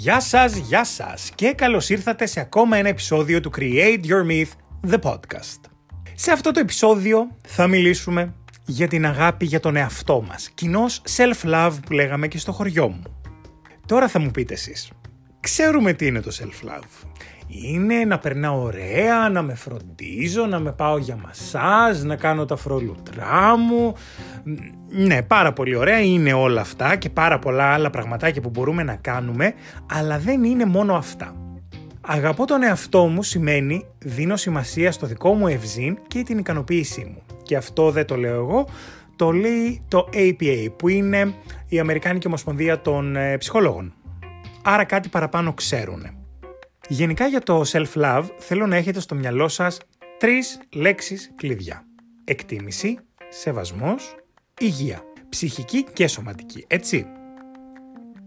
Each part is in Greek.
Γεια σας, γεια σας και καλώς ήρθατε σε ακόμα ένα επεισόδιο του Create Your Myth, the podcast. Σε αυτό το επεισόδιο θα μιλήσουμε για την αγάπη για τον εαυτό μας, κοινώς self-love που λέγαμε και στο χωριό μου. Τώρα θα μου πείτε εσείς, ξέρουμε τι είναι το self-love. Είναι να περνάω ωραία, να με φροντίζω, να με πάω για μασάζ, να κάνω τα φρολουτρά μου. Ναι, πάρα πολύ ωραία είναι όλα αυτά και πάρα πολλά άλλα πραγματάκια που μπορούμε να κάνουμε, αλλά δεν είναι μόνο αυτά. Αγαπώ τον εαυτό μου σημαίνει δίνω σημασία στο δικό μου ευζήν και την ικανοποίησή μου. Και αυτό δεν το λέω εγώ, το λέει το APA που είναι η Αμερικάνικη Ομοσπονδία των ε, Ψυχολόγων. Άρα κάτι παραπάνω ξέρουν. Γενικά για το self-love θέλω να έχετε στο μυαλό σας τρεις λέξεις κλειδιά. Εκτίμηση, σεβασμός, υγεία. Ψυχική και σωματική, έτσι.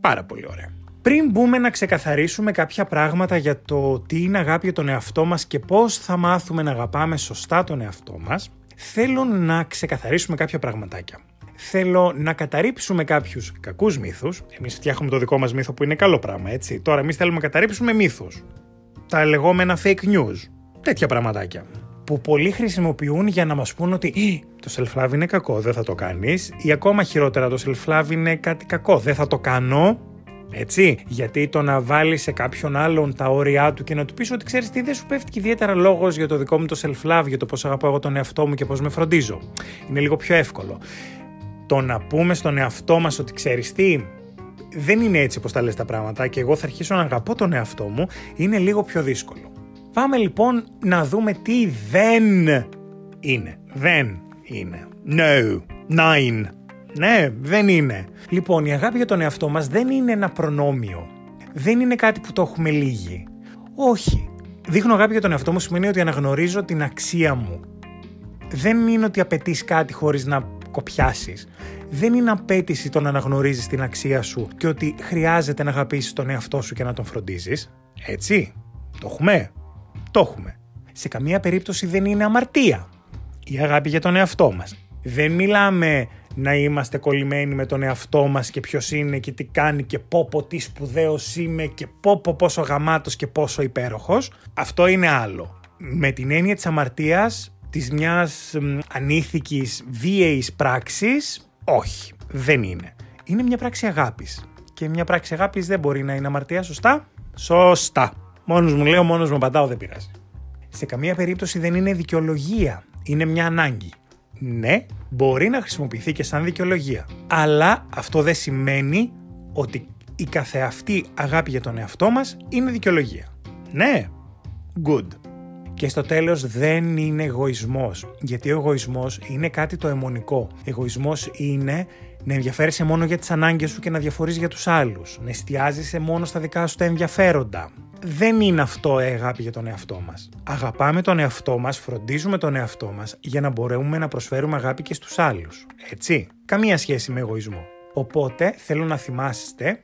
Πάρα πολύ ωραία. Πριν μπούμε να ξεκαθαρίσουμε κάποια πράγματα για το τι είναι αγάπη για τον εαυτό μας και πώς θα μάθουμε να αγαπάμε σωστά τον εαυτό μας, θέλω να ξεκαθαρίσουμε κάποια πραγματάκια. Θέλω να καταρρύψουμε κάποιους κακούς μύθους. Εμείς φτιάχνουμε το δικό μας μύθο που είναι καλό πράγμα, έτσι. Τώρα εμείς θέλουμε να καταρρύψουμε μύθους. Τα λεγόμενα fake news. Τέτοια πραγματάκια. Που πολλοί χρησιμοποιούν για να μας πούν ότι το self-love είναι κακό, δεν θα το κάνεις. Ή ακόμα χειρότερα, το self-love είναι κάτι κακό, δεν θα το κάνω. Έτσι, γιατί το να βάλεις σε κάποιον άλλον τα όρια του και να του πεις ότι ξέρεις τι δεν σου πέφτει και ιδιαίτερα λόγος για το δικό μου το self-love, για το πώς αγαπάω εγώ τον εαυτό μου και πώς με φροντίζω. Είναι λίγο πιο εύκολο. Το να πούμε στον εαυτό μας ότι ξέρεις τι, δεν είναι έτσι όπως τα λες τα πράγματα και εγώ θα αρχίσω να αγαπώ τον εαυτό μου, είναι λίγο πιο δύσκολο. Πάμε λοιπόν να δούμε τι δεν είναι. Δεν είναι. No. Nine. Ναι, δεν είναι. Λοιπόν, η αγάπη για τον εαυτό μας δεν είναι ένα προνόμιο. Δεν είναι κάτι που το έχουμε λίγη. Όχι. Δείχνω αγάπη για τον εαυτό μου σημαίνει ότι αναγνωρίζω την αξία μου. Δεν είναι ότι απαιτείς κάτι χωρίς να κοπιάσεις. Δεν είναι απέτηση το να αναγνωρίζεις την αξία σου και ότι χρειάζεται να αγαπήσεις τον εαυτό σου και να τον φροντίζεις. Έτσι. Το έχουμε. Το έχουμε. Σε καμία περίπτωση δεν είναι αμαρτία η αγάπη για τον εαυτό μας. Δεν μιλάμε να είμαστε κολλημένοι με τον εαυτό μας και ποιος είναι και τι κάνει και πω πω τι σπουδαίος είμαι και πω πω πόσο γαμάτος και πόσο υπέροχος. Αυτό είναι άλλο. Με την έννοια της αμαρτίας, της μιας ανήθικης βίαιης πράξης, όχι, δεν είναι. Είναι μια πράξη αγάπης. Και μια πράξη αγάπης δεν μπορεί να είναι αμαρτία, σωστά; Σωστά. Μόνος μου λέω, μόνος μου απαντάω, δεν πειράζει. Σε καμία περίπτωση δεν είναι δικαιολογία. Είναι μια ανάγκη ναι, μπορεί να χρησιμοποιηθεί και σαν δικαιολογία. Αλλά αυτό δεν σημαίνει ότι η καθεαυτή αγάπη για τον εαυτό μας είναι δικαιολογία. Ναι, good. Και στο τέλος δεν είναι εγωισμός, γιατί ο εγωισμός είναι κάτι το αιμονικό. Εγωισμός είναι να ενδιαφέρεσαι μόνο για τις ανάγκες σου και να διαφορείς για τους άλλους, να εστιάζεσαι μόνο στα δικά σου τα ενδιαφέροντα, δεν είναι αυτό η αγάπη για τον εαυτό μας. Αγαπάμε τον εαυτό μας, φροντίζουμε τον εαυτό μας για να μπορούμε να προσφέρουμε αγάπη και στους άλλους. Έτσι. Καμία σχέση με εγωισμό. Οπότε θέλω να θυμάστε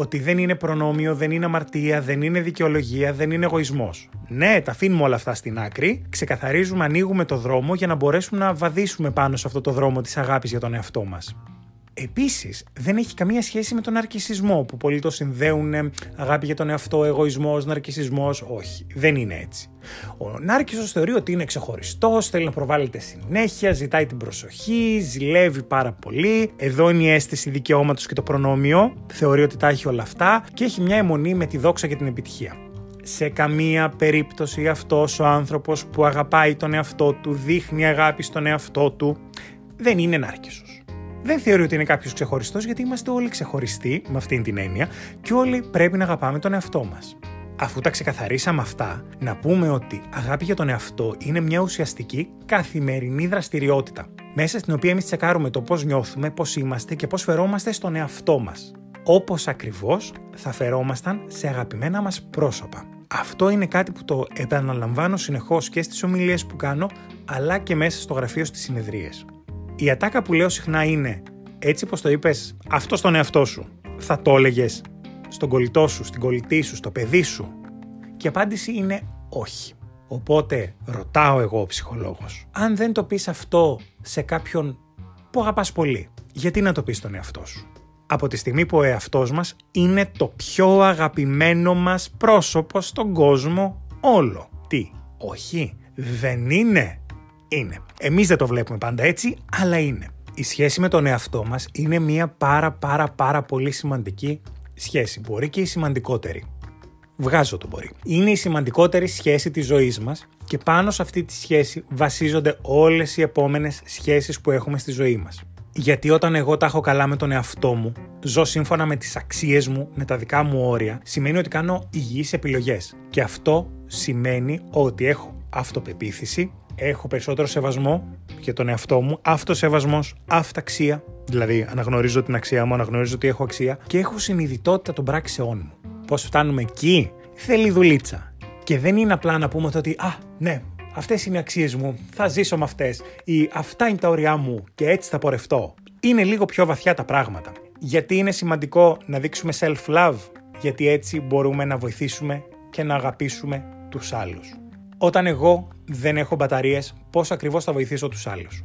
ότι δεν είναι προνόμιο, δεν είναι αμαρτία, δεν είναι δικαιολογία, δεν είναι εγωισμός. Ναι, τα αφήνουμε όλα αυτά στην άκρη, ξεκαθαρίζουμε, ανοίγουμε το δρόμο για να μπορέσουμε να βαδίσουμε πάνω σε αυτό το δρόμο της αγάπης για τον εαυτό μας. Επίσης, δεν έχει καμία σχέση με τον ναρκισισμό που πολλοί το συνδέουν ε, αγάπη για τον εαυτό, εγωισμός, ναρκισισμός. Όχι, δεν είναι έτσι. Ο Νάρκισο θεωρεί ότι είναι ξεχωριστός, θέλει να προβάλλεται συνέχεια, ζητάει την προσοχή, ζηλεύει πάρα πολύ. Εδώ είναι η αίσθηση δικαιώματος και το προνόμιο. Θεωρεί ότι τα έχει όλα αυτά και έχει μια αιμονή με τη δόξα και την επιτυχία. Σε καμία περίπτωση αυτός ο άνθρωπος που αγαπάει τον εαυτό του, δείχνει αγάπη στον εαυτό του, δεν είναι νάρκισος δεν θεωρεί ότι είναι κάποιος ξεχωριστός, γιατί είμαστε όλοι ξεχωριστοί με αυτήν την έννοια και όλοι πρέπει να αγαπάμε τον εαυτό μας. Αφού τα ξεκαθαρίσαμε αυτά, να πούμε ότι αγάπη για τον εαυτό είναι μια ουσιαστική καθημερινή δραστηριότητα, μέσα στην οποία εμείς τσεκάρουμε το πώς νιώθουμε, πώς είμαστε και πώς φερόμαστε στον εαυτό μας. Όπως ακριβώς θα φερόμασταν σε αγαπημένα μας πρόσωπα. Αυτό είναι κάτι που το επαναλαμβάνω συνεχώς και στις ομιλίες που κάνω, αλλά και μέσα στο γραφείο στις συνεδρίες. Η ατάκα που λέω συχνά είναι έτσι πως το είπες αυτό στον εαυτό σου. Θα το έλεγες στον κολλητό σου, στην κολλητή σου, στο παιδί σου. Και η απάντηση είναι όχι. Οπότε ρωτάω εγώ ο ψυχολόγος, αν δεν το πεις αυτό σε κάποιον που αγαπάς πολύ, γιατί να το πεις στον εαυτό σου; από τη στιγμή που ο εαυτός μας είναι το πιο αγαπημένο μας πρόσωπο στον κόσμο όλο. Τι, όχι, δεν είναι; Είναι. Εμείς δεν το βλέπουμε πάντα έτσι, αλλά είναι. Η σχέση με τον εαυτό μας είναι μια πάρα πάρα πάρα πολύ σημαντική σχέση. Μπορεί και η σημαντικότερη. Βγάζω το μπορεί. Είναι η σημαντικότερη σχέση της ζωής μας και πάνω σε αυτή τη σχέση βασίζονται όλες οι επόμενες σχέσεις που έχουμε στη ζωή μας. Γιατί όταν εγώ τα έχω καλά με τον εαυτό μου, ζω σύμφωνα με τις αξίες μου, με τα δικά μου όρια, σημαίνει ότι κάνω υγιείς επιλογές. Και αυτό σημαίνει ότι έχω αυτοπεποίθηση, έχω περισσότερο σεβασμό για τον εαυτό μου, αυτοσεβασμός, αυταξία, δηλαδή αναγνωρίζω την αξία μου, αναγνωρίζω ότι έχω αξία και έχω συνειδητότητα των πράξεών μου. Πώς φτάνουμε εκεί, θέλει δουλίτσα. Και δεν είναι απλά να πούμε ότι «Α, ναι, αυτές είναι οι αξίες μου, θα ζήσω με αυτές, ή αυτά είναι τα όρια μου και έτσι θα πορευτώ. Είναι λίγο πιο βαθιά τα πράγματα. Γιατί είναι σημαντικό να δείξουμε self-love, γιατί έτσι μπορούμε να βοηθήσουμε και να αγαπήσουμε τους άλλους. Όταν εγώ δεν έχω μπαταρίες, πώς ακριβώς θα βοηθήσω τους άλλους.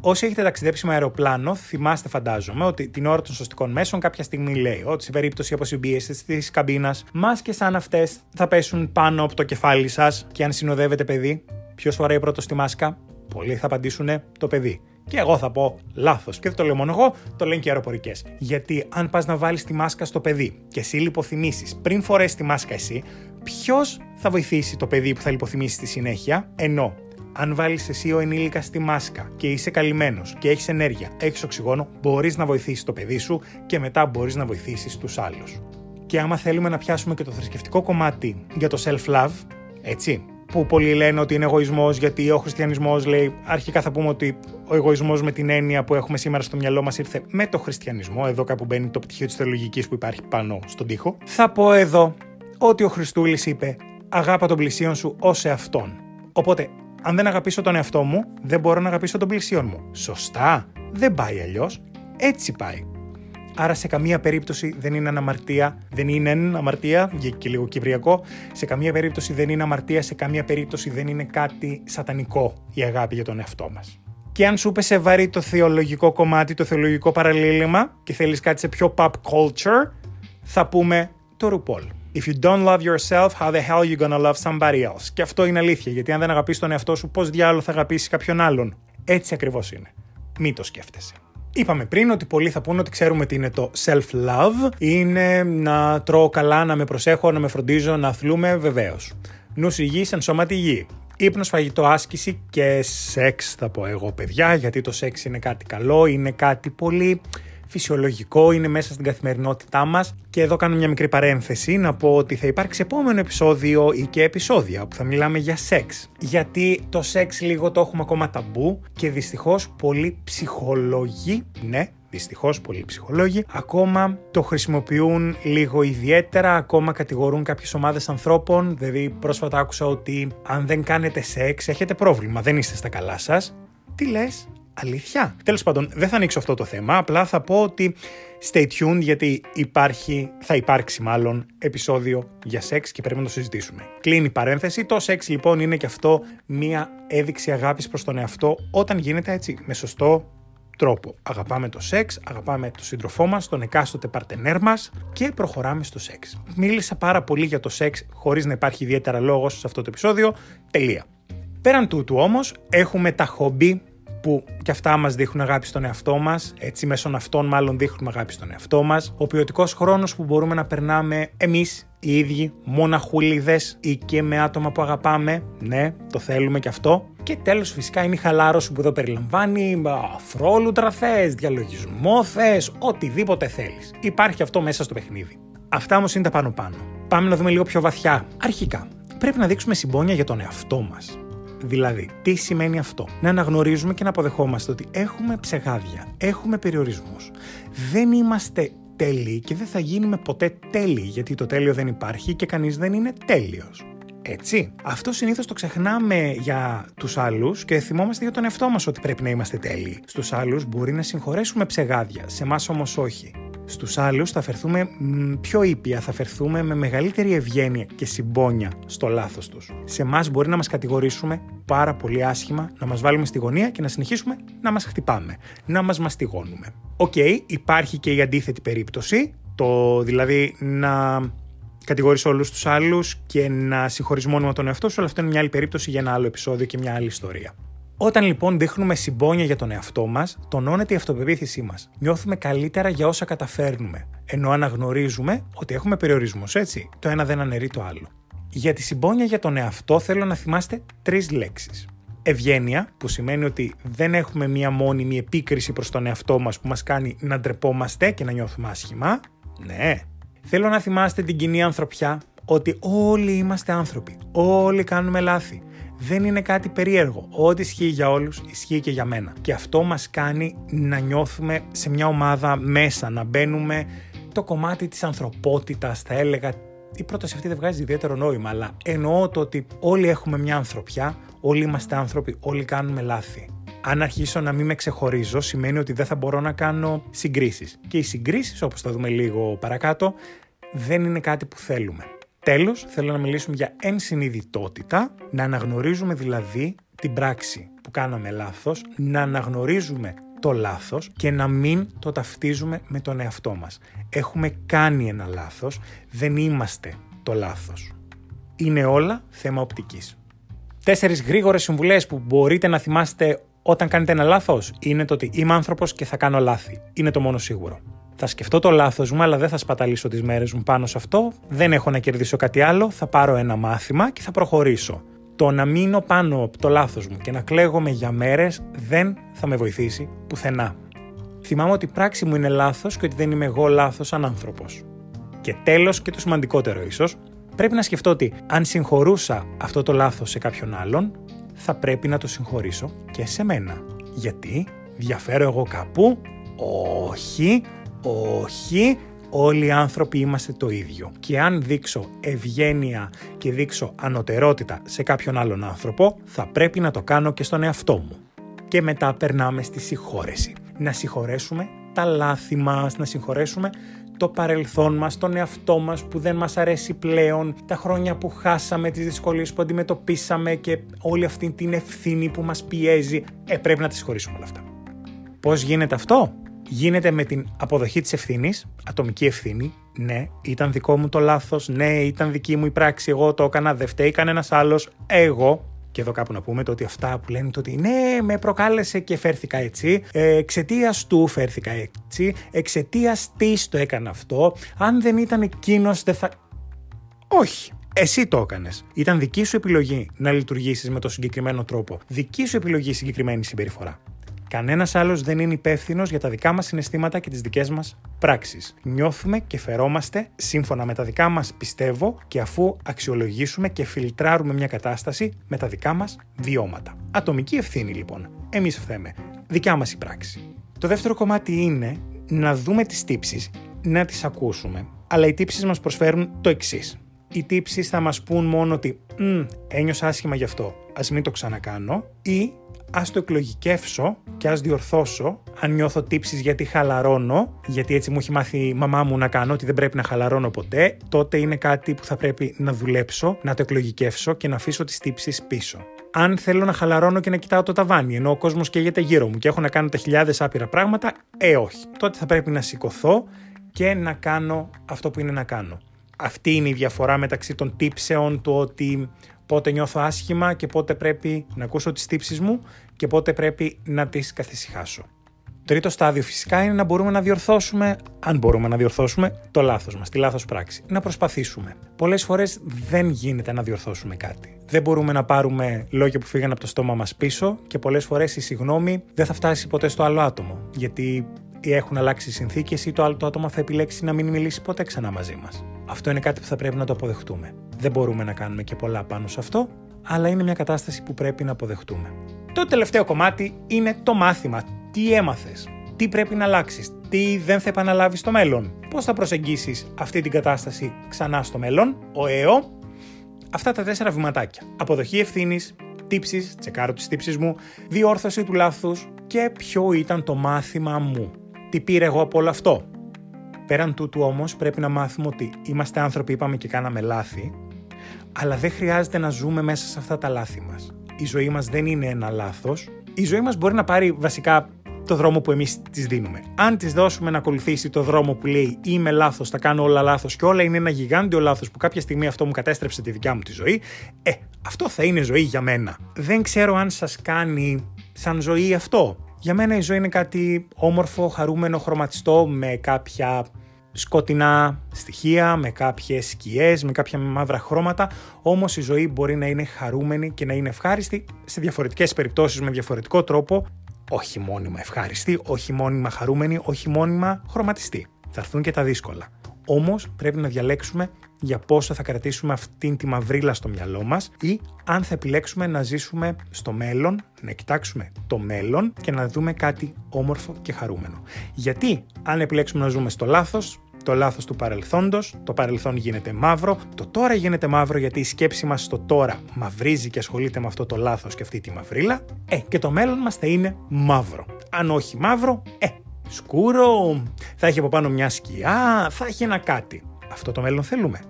Όσοι έχετε ταξιδέψει με αεροπλάνο, θυμάστε, φαντάζομαι, ότι την ώρα των σωστικών μέσων κάποια στιγμή λέει ότι σε περίπτωση αποσυμπίεσης της καμπίνας, μάσκες σαν αυτές θα πέσουν πάνω από το κεφάλι σας και αν συνοδεύετε παιδί, ποιος φοράει πρώτος στη μάσκα, πολλοί θα απαντήσουν το παιδί. Και εγώ θα πω λάθος. Και δεν το λέω μόνο εγώ, το λένε και οι αεροπορικές. Γιατί αν πας να βάλεις τη μάσκα στο παιδί και εσύ λιποθυμήσεις πριν φορέσει τη μάσκα εσύ, ποιος θα βοηθήσει το παιδί που θα λιποθυμήσει στη συνέχεια, ενώ αν βάλεις εσύ ο ενήλικα τη μάσκα και είσαι καλυμμένος και έχεις ενέργεια, έχεις οξυγόνο, μπορείς να βοηθήσεις το παιδί σου και μετά μπορείς να βοηθήσεις τους άλλους. Και άμα θέλουμε να πιάσουμε και το θρησκευτικό κομμάτι για το self-love, έτσι, που πολλοί λένε ότι είναι εγωισμός, γιατί ο χριστιανισμός λέει. Αρχικά θα πούμε ότι ο εγωισμός με την έννοια που έχουμε σήμερα στο μυαλό μας ήρθε με το χριστιανισμό. Εδώ κάπου μπαίνει το πτυχίο της θεολογικής που υπάρχει πάνω στον τοίχο. Θα πω εδώ ότι ο Χριστούλης είπε: Αγάπα τον πλησίον σου ως εαυτόν. Οπότε αν δεν αγαπήσω τον εαυτό μου, δεν μπορώ να αγαπήσω τον πλησίον μου. Σωστά. Δεν πάει αλλιώς. Έτσι πάει. Άρα σε καμία περίπτωση δεν είναι αναμαρτία, δεν είναι αμαρτία, βγήκε και λίγο κυπριακό, σε καμία περίπτωση δεν είναι αμαρτία, σε καμία περίπτωση δεν είναι κάτι σατανικό η αγάπη για τον εαυτό μας. Και αν σου σε βαρύ το θεολογικό κομμάτι, το θεολογικό παραλίλημα και θέλεις κάτι σε πιο pop culture, θα πούμε το ρουπόλ. If you don't love yourself, how the hell are you gonna love somebody else? Και αυτό είναι αλήθεια, γιατί αν δεν αγαπήσει τον εαυτό σου, πώς διάλογο θα αγαπήσει κάποιον άλλον; Έτσι ακριβώς είναι. Μην το σκέφτεσαι. Είπαμε πριν ότι πολλοί θα πούνε ότι ξέρουμε τι είναι το self-love. Είναι να τρώω καλά, να με προσέχω, να με φροντίζω, να αθλούμε, βεβαίως. Νους υγιής, εν σώματι υγιή. Ύπνος, φαγητό, άσκηση και σεξ θα πω εγώ παιδιά, γιατί το σεξ είναι κάτι καλό, είναι κάτι πολύ φυσιολογικό, είναι μέσα στην καθημερινότητά μας. Και εδώ κάνω μια μικρή παρένθεση να πω ότι θα υπάρξει επόμενο επεισόδιο ή και επεισόδια που θα μιλάμε για σεξ. Γιατί το σεξ λίγο το έχουμε ακόμα ταμπού και δυστυχώς πολλοί ψυχολόγοι, ναι, Δυστυχώς, πολλοί ψυχολόγοι ακόμα το χρησιμοποιούν λίγο ιδιαίτερα, ακόμα κατηγορούν κάποιες ομάδες ανθρώπων. Δηλαδή, πρόσφατα άκουσα ότι αν δεν κάνετε σεξ, έχετε πρόβλημα, δεν είστε στα καλά σας. Τι λες, Αλήθεια. Τέλος πάντων, δεν θα ανοίξω αυτό το θέμα. Απλά θα πω ότι stay tuned γιατί υπάρχει, θα υπάρξει μάλλον επεισόδιο για σεξ και πρέπει να το συζητήσουμε. Κλείνει η παρένθεση. Το σεξ λοιπόν είναι και αυτό μία έδειξη αγάπης προς τον εαυτό όταν γίνεται έτσι με σωστό τρόπο. Αγαπάμε το σεξ, αγαπάμε τον σύντροφό μας, τον εκάστοτε παρτενέρ μας και προχωράμε στο σεξ. Μίλησα πάρα πολύ για το σεξ χωρίς να υπάρχει ιδιαίτερα λόγος σε αυτό το επεισόδιο. Τελεία. Πέραν τούτου όμως, έχουμε τα χόμπι που και αυτά μας δείχνουν αγάπη στον εαυτό μας, έτσι μέσω αυτών μάλλον δείχνουμε αγάπη στον εαυτό μας, ο ποιοτικός χρόνος που μπορούμε να περνάμε εμείς οι ίδιοι, μοναχούλιδες ή και με άτομα που αγαπάμε, ναι, το θέλουμε και αυτό. Και τέλος φυσικά είναι η χαλάρωση που εδώ περιλαμβάνει αφρόλουτρα θες, διαλογισμό θες, οτιδήποτε θέλεις. Υπάρχει αυτό μέσα στο παιχνίδι. Αυτά όμως είναι τα πάνω πάνω. Πάμε να δούμε λίγο πιο βαθιά. Αρχικά, πρέπει να δείξουμε συμπόνια για τον εαυτό μας. Δηλαδή, τι σημαίνει αυτό; Να αναγνωρίζουμε και να αποδεχόμαστε ότι έχουμε ψεγάδια, έχουμε περιορισμούς. Δεν είμαστε τέλειοι και δεν θα γίνουμε ποτέ τέλειοι, γιατί το τέλειο δεν υπάρχει και κανείς δεν είναι τέλειος. Έτσι. Αυτό συνήθως το ξεχνάμε για τους άλλους και θυμόμαστε για τον εαυτό μας ότι πρέπει να είμαστε τέλειοι. Στους άλλους μπορεί να συγχωρέσουμε ψεγάδια, σε εμάς όμως όχι. Στους άλλους θα φερθούμε πιο ήπια, θα φερθούμε με μεγαλύτερη ευγένεια και συμπόνια στο λάθος τους. Σε εμάς μπορεί να μας κατηγορήσουμε πάρα πολύ άσχημα, να μας βάλουμε στη γωνία και να συνεχίσουμε να μας χτυπάμε, να μας μαστιγώνουμε. OK, okay, υπάρχει και η αντίθετη περίπτωση, το δηλαδή να κατηγορείς όλους τους άλλους και να συγχωρείς μόνο τον εαυτό σου, αλλά αυτό είναι μια άλλη περίπτωση για ένα άλλο επεισόδιο και μια άλλη ιστορία. Όταν λοιπόν δείχνουμε συμπόνια για τον εαυτό μας, τονώνεται η αυτοπεποίθησή μας. Νιώθουμε καλύτερα για όσα καταφέρνουμε. Ενώ αναγνωρίζουμε ότι έχουμε περιορισμούς, έτσι. Το ένα δεν αναιρεί το άλλο. Για τη συμπόνια για τον εαυτό θέλω να θυμάστε τρεις λέξεις. Ευγένεια, που σημαίνει ότι δεν έχουμε μία μόνιμη επίκριση προς τον εαυτό μας που μας κάνει να ντρεπόμαστε και να νιώθουμε άσχημα. Ναι. Θέλω να θυμάστε την κοινή ανθρωπιά, ότι όλοι είμαστε άνθρωποι. Όλοι κάνουμε λάθη δεν είναι κάτι περίεργο. Ό,τι ισχύει για όλους, ισχύει και για μένα. Και αυτό μας κάνει να νιώθουμε σε μια ομάδα μέσα, να μπαίνουμε το κομμάτι της ανθρωπότητας, θα έλεγα. Η πρόταση αυτή δεν βγάζει ιδιαίτερο νόημα, αλλά εννοώ το ότι όλοι έχουμε μια ανθρωπιά, όλοι είμαστε άνθρωποι, όλοι κάνουμε λάθη. Αν αρχίσω να μην με ξεχωρίζω, σημαίνει ότι δεν θα μπορώ να κάνω συγκρίσεις. Και οι συγκρίσεις, όπως θα δούμε λίγο παρακάτω, δεν είναι κάτι που θέλουμε. Τέλος, θέλω να μιλήσουμε για ενσυνειδητότητα, να αναγνωρίζουμε δηλαδή την πράξη που κάναμε λάθος, να αναγνωρίζουμε το λάθος και να μην το ταυτίζουμε με τον εαυτό μας. Έχουμε κάνει ένα λάθος, δεν είμαστε το λάθος. Είναι όλα θέμα οπτικής. Τέσσερις γρήγορες συμβουλές που μπορείτε να θυμάστε όταν κάνετε ένα λάθος είναι το ότι είμαι άνθρωπος και θα κάνω λάθη. Είναι το μόνο σίγουρο θα σκεφτώ το λάθος μου, αλλά δεν θα σπαταλήσω τις μέρες μου πάνω σε αυτό. Δεν έχω να κερδίσω κάτι άλλο. Θα πάρω ένα μάθημα και θα προχωρήσω. Το να μείνω πάνω από το λάθος μου και να κλαίγομαι για μέρες δεν θα με βοηθήσει πουθενά. Θυμάμαι ότι η πράξη μου είναι λάθος και ότι δεν είμαι εγώ λάθος σαν άνθρωπος. Και τέλος, και το σημαντικότερο ίσως, πρέπει να σκεφτώ ότι αν συγχωρούσα αυτό το λάθος σε κάποιον άλλον, θα πρέπει να το συγχωρήσω και σε μένα. Γιατί διαφέρω εγώ κάπου, όχι, όχι, όλοι οι άνθρωποι είμαστε το ίδιο. Και αν δείξω ευγένεια και δείξω ανωτερότητα σε κάποιον άλλον άνθρωπο, θα πρέπει να το κάνω και στον εαυτό μου. Και μετά περνάμε στη συγχώρεση. Να συγχωρέσουμε τα λάθη μας, να συγχωρέσουμε το παρελθόν μας, τον εαυτό μας που δεν μας αρέσει πλέον, τα χρόνια που χάσαμε, τις δυσκολίες που αντιμετωπίσαμε και όλη αυτή την ευθύνη που μας πιέζει. Ε, πρέπει να τις συγχωρήσουμε όλα αυτά. Πώς γίνεται αυτό; Γίνεται με την αποδοχή της ευθύνης, ατομική ευθύνη. Ναι, ήταν δικό μου το λάθος, ναι, ήταν δική μου η πράξη, εγώ το έκανα, δεν φταίει κανένας άλλος, εγώ. Και εδώ κάπου να πούμε το ότι αυτά που λένε το ότι ναι, με προκάλεσε και φέρθηκα έτσι, εξαιτίας του φέρθηκα έτσι, εξαιτίας της το έκανα αυτό, αν δεν ήταν εκείνος δεν θα... Όχι. Εσύ το έκανες. Ήταν δική σου επιλογή να λειτουργήσεις με τον συγκεκριμένο τρόπο. Δική σου επιλογή συγκεκριμένη συμπεριφορά. Κανένας άλλος δεν είναι υπεύθυνος για τα δικά μας συναισθήματα και τις δικές μας πράξεις. Νιώθουμε και φερόμαστε σύμφωνα με τα δικά μας πιστεύω και αφού αξιολογήσουμε και φιλτράρουμε μια κατάσταση με τα δικά μας βιώματα. Ατομική ευθύνη λοιπόν. Εμείς φταίμε. Δικιά μας η πράξη. Το δεύτερο κομμάτι είναι να δούμε τις τύψεις, να τις ακούσουμε. Αλλά οι τύψεις μας προσφέρουν το εξής. Οι τύψεις θα μας πούν μόνο ότι ένιωσα άσχημα γι' αυτό, ας μην το ξανακάνω, ή ας το εκλογικεύσω και ας διορθώσω. Αν νιώθω τύψεις γιατί χαλαρώνω, γιατί έτσι μου έχει μάθει η μαμά μου να κάνω ότι δεν πρέπει να χαλαρώνω ποτέ, τότε είναι κάτι που θα πρέπει να δουλέψω, να το εκλογικεύσω και να αφήσω τις τύψεις πίσω. Αν θέλω να χαλαρώνω και να κοιτάω το ταβάνι, ενώ ο κόσμος καίγεται γύρω μου και έχω να κάνω τα χιλιάδες άπειρα πράγματα, ε, όχι. Τότε θα πρέπει να σηκωθώ και να κάνω αυτό που είναι να κάνω. Αυτή είναι η διαφορά μεταξύ των τύψεων του ότι πότε νιώθω άσχημα και πότε πρέπει να ακούσω τις τύψεις μου και πότε πρέπει να τις καθησυχάσω. Το τρίτο στάδιο φυσικά είναι να μπορούμε να διορθώσουμε, αν μπορούμε να διορθώσουμε, το λάθος μας, τη λάθος πράξη. Να προσπαθήσουμε. Πολλές φορές δεν γίνεται να διορθώσουμε κάτι. Δεν μπορούμε να πάρουμε λόγια που φύγαν από το στόμα μας πίσω και πολλές φορές η συγνώμη δεν θα φτάσει ποτέ στο άλλο άτομο. Γιατί ή έχουν αλλάξει οι συνθήκες ή το άλλο το άτομο θα επιλέξει να μην μιλήσει ποτέ ξανά μαζί μας. Αυτό είναι κάτι που θα πρέπει να το αποδεχτούμε. Δεν μπορούμε να κάνουμε και πολλά πάνω σε αυτό, αλλά είναι μια κατάσταση που πρέπει να αποδεχτούμε. Το τελευταίο κομμάτι είναι το μάθημα. Τι έμαθες, τι πρέπει να αλλάξεις, τι δεν θα επαναλάβεις στο μέλλον, πώς θα προσεγγίσεις αυτή την κατάσταση ξανά στο μέλλον, ο ΕΟ. Αυτά τα τέσσερα βηματάκια. Αποδοχή ευθύνης, τύψεις, τσεκάρω τις τύψεις μου, διόρθωση του λάθους και ποιο ήταν το μάθημα μου. Τι πήρε εγώ από όλο αυτό; Πέραν τούτου όμως πρέπει να μάθουμε ότι είμαστε άνθρωποι, είπαμε και κάναμε λάθη, αλλά δεν χρειάζεται να ζούμε μέσα σε αυτά τα λάθη μας. Η ζωή μας δεν είναι ένα λάθος. Η ζωή μας μπορεί να πάρει βασικά το δρόμο που εμείς της δίνουμε. Αν της δώσουμε να ακολουθήσει το δρόμο που λέει είμαι λάθος, θα κάνω όλα λάθος και όλα είναι ένα γιγάντιο λάθος που κάποια στιγμή αυτό μου κατέστρεψε τη δικιά μου τη ζωή, ε, αυτό θα είναι ζωή για μένα. Δεν ξέρω αν σας κάνει σαν ζωή αυτό. Για μένα η ζωή είναι κάτι όμορφο, χαρούμενο, χρωματιστό με κάποια σκοτεινά στοιχεία, με κάποιες σκιές, με κάποια μαύρα χρώματα, όμως η ζωή μπορεί να είναι χαρούμενη και να είναι ευχάριστη σε διαφορετικές περιπτώσεις με διαφορετικό τρόπο, όχι μόνιμα ευχάριστη, όχι μόνιμα χαρούμενη, όχι μόνιμα χρωματιστή. Θα έρθουν και τα δύσκολα. Όμως πρέπει να διαλέξουμε για πόσο θα κρατήσουμε αυτήν τη μαυρίλα στο μυαλό μας ή αν θα επιλέξουμε να ζήσουμε στο μέλλον, να κοιτάξουμε το μέλλον και να δούμε κάτι όμορφο και χαρούμενο. Γιατί αν επιλέξουμε να ζούμε στο λάθος, το λάθος του παρελθόντος, το παρελθόν γίνεται μαύρο, το τώρα γίνεται μαύρο γιατί η σκέψη μας στο τώρα μαυρίζει και ασχολείται με αυτό το λάθος και αυτή τη μαυρίλα, ε, και το μέλλον μας θα είναι μαύρο. Αν όχι μαύρο, ε, σκούρο, θα έχει από πάνω μια σκιά, θα έχει ένα κάτι. Αυτό το μέλλον θέλουμε.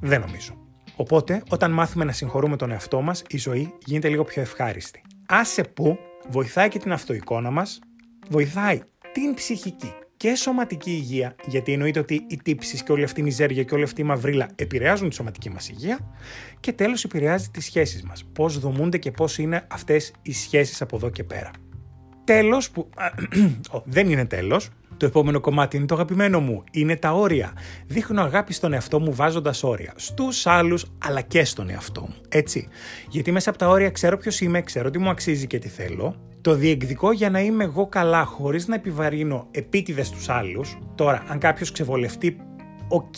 Δεν νομίζω. Οπότε, όταν μάθουμε να συγχωρούμε τον εαυτό μας, η ζωή γίνεται λίγο πιο ευχάριστη. Άσε που βοηθάει και την αυτοεικόνα μας, βοηθάει την ψυχική και σωματική υγεία, γιατί εννοείται ότι οι τύψεις και όλη αυτή η μιζέρια και όλη αυτή η μαυρίλα επηρεάζουν τη σωματική μας υγεία. Και τέλος, επηρεάζει τις σχέσεις μας. Πώς δομούνται και πώς είναι αυτές οι σχέσεις από εδώ και πέρα. Τέλος, που. δεν είναι τέλος. Το επόμενο κομμάτι είναι το αγαπημένο μου. Είναι τα όρια. Δείχνω αγάπη στον εαυτό μου βάζοντας όρια. Στους άλλους, αλλά και στον εαυτό μου. Έτσι. Γιατί μέσα από τα όρια ξέρω ποιος είμαι, ξέρω τι μου αξίζει και τι θέλω το διεκδικώ για να είμαι εγώ καλά χωρίς να επιβαρύνω επίτηδες τους άλλους. Τώρα, αν κάποιος ξεβολευτεί, οκ,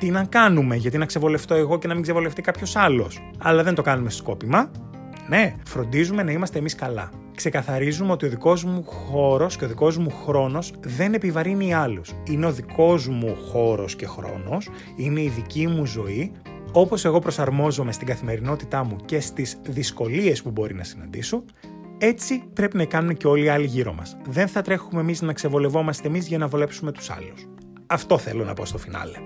τι να κάνουμε, γιατί να ξεβολευτώ εγώ και να μην ξεβολευτεί κάποιος άλλος; Αλλά δεν το κάνουμε σκόπιμα. Ναι, φροντίζουμε να είμαστε εμείς καλά. Ξεκαθαρίζουμε ότι ο δικός μου χώρος και ο δικός μου χρόνος δεν επιβαρύνει άλλους. Είναι ο δικός μου χώρος και χρόνος, είναι η δική μου ζωή όπως εγώ προσαρμόζομαι στην καθημερινότητά μου και στις δυσκολίες που μπορεί να συναντήσω, έτσι πρέπει να κάνουν και όλοι οι άλλοι γύρω μας. Δεν θα τρέχουμε εμείς να ξεβολευόμαστε εμείς για να βολέψουμε τους άλλους. Αυτό θέλω να πω στο φινάλε.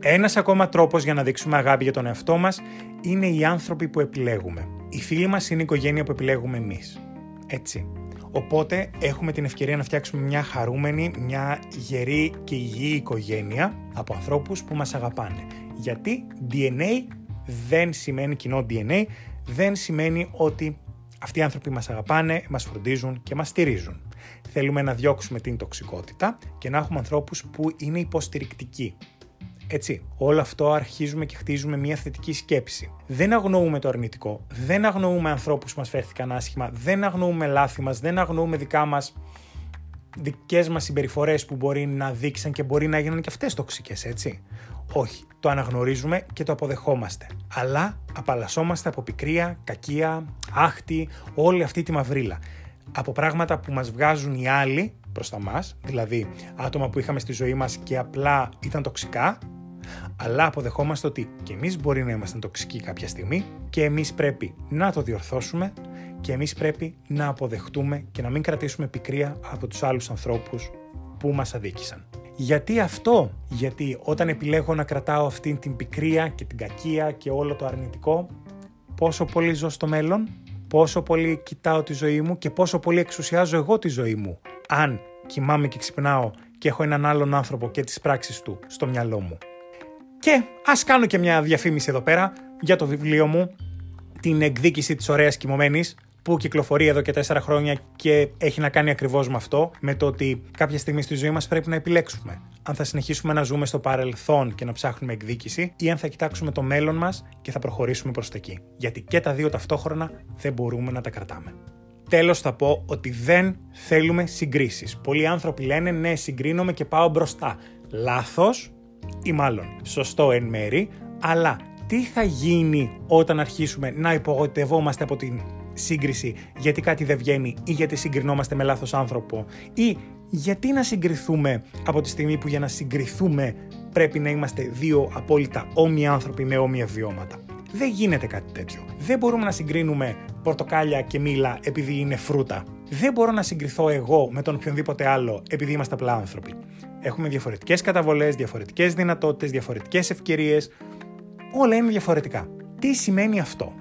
Ένας ακόμα τρόπος για να δείξουμε αγάπη για τον εαυτό μας είναι οι άνθρωποι που επιλέγουμε. Οι φίλοι μας είναι η οικογένεια που επιλέγουμε εμείς. Έτσι. Οπότε έχουμε την ευκαιρία να φτιάξουμε μια χαρούμενη, μια γερή και υγιή οικογένεια από ανθρώπους που μας αγαπάνε. Γιατί DNA δεν σημαίνει κοινό DNA, δεν σημαίνει ότι αυτοί οι άνθρωποι μας αγαπάνε, μας φροντίζουν και μας στηρίζουν. Θέλουμε να διώξουμε την τοξικότητα και να έχουμε ανθρώπους που είναι υποστηρικτικοί. Έτσι, όλο αυτό αρχίζουμε και χτίζουμε μια θετική σκέψη. Δεν αγνοούμε το αρνητικό, δεν αγνοούμε ανθρώπους που μας φέρθηκαν άσχημα, δεν αγνοούμε λάθη μας, δεν αγνοούμε δικά μας δικές μας συμπεριφορές που μπορεί να δείξαν και μπορεί να γίνουν και αυτές τοξικές, έτσι. Όχι, το αναγνωρίζουμε και το αποδεχόμαστε. Αλλά απαλλασσόμαστε από πικρία, κακία, άχτη, όλη αυτή τη μαυρίλα. Από πράγματα που μας βγάζουν οι άλλοι προς τα μας, δηλαδή άτομα που είχαμε στη ζωή μας και απλά ήταν τοξικά, αλλά αποδεχόμαστε ότι και εμείς μπορεί να είμαστε τοξικοί κάποια στιγμή και εμείς πρέπει να το διορθώσουμε και εμείς πρέπει να αποδεχτούμε και να μην κρατήσουμε πικρία από τους άλλους ανθρώπους που μας αδίκησαν. Γιατί αυτό, γιατί όταν επιλέγω να κρατάω αυτή την πικρία και την κακία και όλο το αρνητικό, πόσο πολύ ζω στο μέλλον, πόσο πολύ κοιτάω τη ζωή μου και πόσο πολύ εξουσιάζω εγώ τη ζωή μου. Αν κοιμάμαι και ξυπνάω και έχω έναν άλλον άνθρωπο και τις πράξεις του στο μυαλό μου. Και ας κάνω και μια διαφήμιση εδώ πέρα για το βιβλίο μου, την εκδίκηση της ωραίας κοιμωμένης, που κυκλοφορεί εδώ και τέσσερα χρόνια και έχει να κάνει ακριβώς με αυτό, με το ότι κάποια στιγμή στη ζωή μας πρέπει να επιλέξουμε. Αν θα συνεχίσουμε να ζούμε στο παρελθόν και να ψάχνουμε εκδίκηση, ή αν θα κοιτάξουμε το μέλλον μας και θα προχωρήσουμε προς τα εκεί. Γιατί και τα δύο ταυτόχρονα δεν μπορούμε να τα κρατάμε. Τέλος θα πω ότι δεν θέλουμε συγκρίσεις. Πολλοί άνθρωποι λένε ναι συγκρίνομαι και πάω μπροστά. Λάθος ή μάλλον σωστό εν μέρη, αλλά τι θα γίνει όταν αρχίσουμε να υπογοητευόμαστε από την σύγκριση γιατί κάτι δεν βγαίνει ή γιατί συγκρινόμαστε με λάθος άνθρωπο ή γιατί να συγκριθούμε από τη στιγμή που για να συγκριθούμε πρέπει να είμαστε δύο απόλυτα όμοιοι άνθρωποι με όμοια βιώματα. Δεν γίνεται κάτι τέτοιο. Δεν μπορούμε να συγκρίνουμε πορτοκάλια και μήλα επειδή είναι φρούτα. Δεν μπορώ να συγκριθώ εγώ με τον οποιονδήποτε άλλο επειδή είμαστε απλά άνθρωποι. Έχουμε διαφορετικές καταβολές, διαφορετικές δυνατότητες, διαφορετικές ευκαιρίες. Όλα είναι διαφορετικά. Τι σημαίνει αυτό;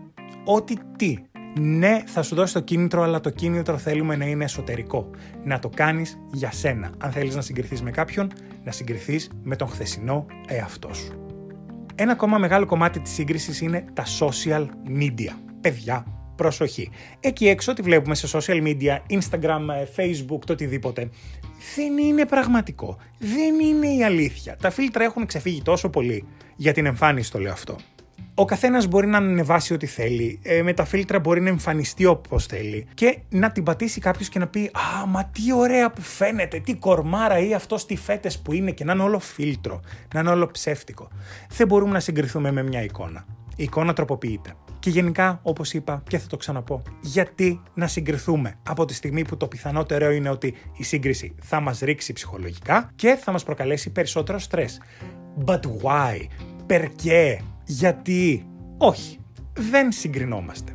Ότι τι; Ναι, θα σου δώσει το κίνητρο, αλλά το κίνητρο θέλουμε να είναι εσωτερικό. Να το κάνεις για σένα. Αν θέλεις να συγκριθείς με κάποιον, να συγκριθείς με τον χθεσινό εαυτό σου. Ένα ακόμα μεγάλο κομμάτι της σύγκρισης είναι τα social media. Παιδιά, προσοχή. Εκεί έξω ό,τι βλέπουμε σε social media, Instagram, Facebook, το οτιδήποτε, δεν είναι πραγματικό. Δεν είναι η αλήθεια. Τα φίλτρα έχουν ξεφύγει τόσο πολύ για την εμφάνιση, το λέω αυτό. Ο καθένας μπορεί να ανεβάσει ό,τι θέλει. Ε, με τα φίλτρα μπορεί να εμφανιστεί όπως θέλει. Και να την πατήσει κάποιος και να πει Α, μα τι ωραία που φαίνεται, τι κορμάρα ή αυτός τι φέτες που είναι και να είναι όλο φίλτρο, να είναι όλο ψεύτικο. Δεν μπορούμε να συγκριθούμε με μια εικόνα. Η εικόνα τροποποιείται. Και γενικά, όπως είπα και θα το ξαναπώ, γιατί να συγκριθούμε από τη στιγμή που το πιθανότερο είναι ότι η σύγκριση θα μας ρίξει ψυχολογικά και θα μας προκαλέσει περισσότερο στρες. But why? Περκέ; Γιατί; Όχι. Δεν συγκρινόμαστε.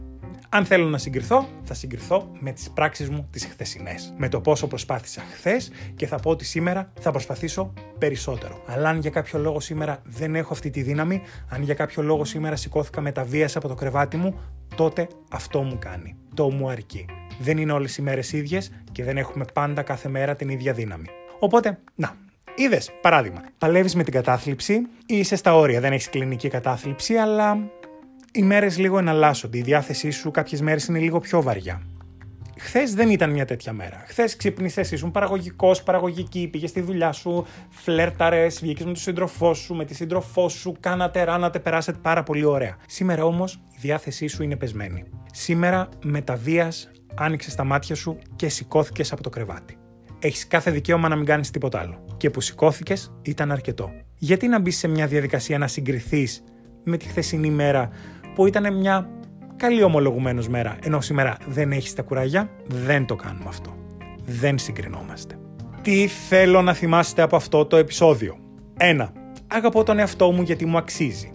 Αν θέλω να συγκριθώ, θα συγκριθώ με τις πράξεις μου τις χθεσινές. Με το πόσο προσπάθησα χθες και θα πω ότι σήμερα θα προσπαθήσω περισσότερο. Αλλά αν για κάποιο λόγο σήμερα δεν έχω αυτή τη δύναμη, αν για κάποιο λόγο σήμερα σηκώθηκα με τα βίας από το κρεβάτι μου, τότε αυτό μου κάνει. Το μου αρκεί. Δεν είναι όλες οι μέρες ίδιες και δεν έχουμε πάντα κάθε μέρα την ίδια δύναμη. Οπότε, να, Είδες, παράδειγμα, παλεύεις με την κατάθλιψη, είσαι στα όρια, δεν έχεις κλινική κατάθλιψη, αλλά οι μέρες λίγο εναλλάσσονται. Η διάθεσή σου κάποιες μέρες είναι λίγο πιο βαριά. Χθες δεν ήταν μια τέτοια μέρα. Χθες ξύπνησες, ήσουν παραγωγικός, παραγωγική, πήγες στη δουλειά σου, φλερταρε, βγήκες με τον σύντροφό σου, με τη σύντροφό σου, κάνατε, ράνατε, περάσατε πάρα πολύ ωραία. Σήμερα όμως η διάθεσή σου είναι πεσμένη. Σήμερα με τα βία άνοιξες τα μάτια σου και σηκώθηκες από το κρεβάτι. Έχεις κάθε δικαίωμα να μην κάνεις τίποτα άλλο. Και που σηκώθηκες ήταν αρκετό. Γιατί να μπεις σε μια διαδικασία να συγκριθείς με τη χθεσινή μέρα που ήταν μια καλή ομολογουμένως μέρα, ενώ σήμερα δεν έχεις τα κουράγια, δεν το κάνουμε αυτό. Δεν συγκρινόμαστε. Τι θέλω να θυμάστε από αυτό το επεισόδιο; 1. Αγαπώ τον εαυτό μου γιατί μου αξίζει.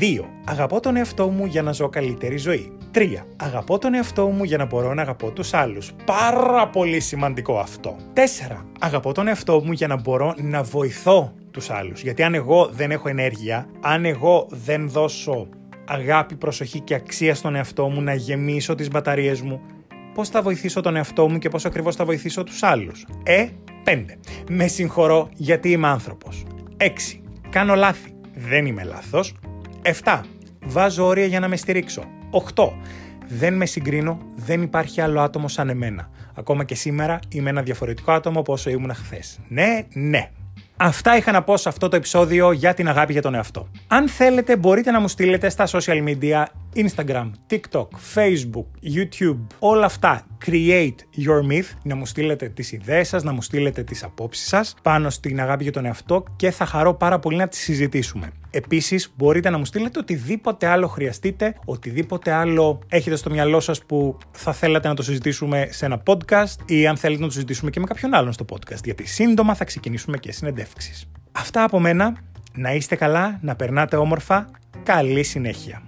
2. Αγαπώ τον εαυτό μου για να ζω καλύτερη ζωή. 3. Αγαπώ τον εαυτό μου για να μπορώ να αγαπώ τους άλλους. Πάρα πολύ σημαντικό αυτό. 4. Αγαπώ τον εαυτό μου για να μπορώ να βοηθώ τους άλλους. Γιατί αν εγώ δεν έχω ενέργεια, αν εγώ δεν δώσω αγάπη, προσοχή και αξία στον εαυτό μου να γεμίσω τις μπαταρίες μου, πώς θα βοηθήσω τον εαυτό μου και πώς ακριβώς θα βοηθήσω τους άλλους; Ε, 5. Με συγχωρώ γιατί είμαι άνθρωπος. 6. Κάνω λάθη. Δεν είμαι λάθος. 7. Βάζω όρια για να με στηρίξω. 8. Δεν με συγκρίνω, δεν υπάρχει άλλο άτομο σαν εμένα. Ακόμα και σήμερα είμαι ένα διαφορετικό άτομο από όσο ήμουν χθες. Ναι, ναι. Αυτά είχα να πω σε αυτό το επεισόδιο για την αγάπη για τον εαυτό. Αν θέλετε μπορείτε να μου στείλετε στα social media Instagram, TikTok, Facebook, YouTube, όλα αυτά create your myth, να μου στείλετε τις ιδέες σας, να μου στείλετε τις απόψεις σας πάνω στην αγάπη για τον εαυτό και θα χαρώ πάρα πολύ να τις συζητήσουμε. Επίσης μπορείτε να μου στείλετε οτιδήποτε άλλο χρειαστείτε, οτιδήποτε άλλο έχετε στο μυαλό σας που θα θέλατε να το συζητήσουμε σε ένα podcast ή αν θέλετε να το συζητήσουμε και με κάποιον άλλον στο podcast, γιατί σύντομα θα ξεκινήσουμε και συνεντεύξεις. Αυτά από μένα, να είστε καλά, να περνάτε όμορφα, καλή συνέχεια.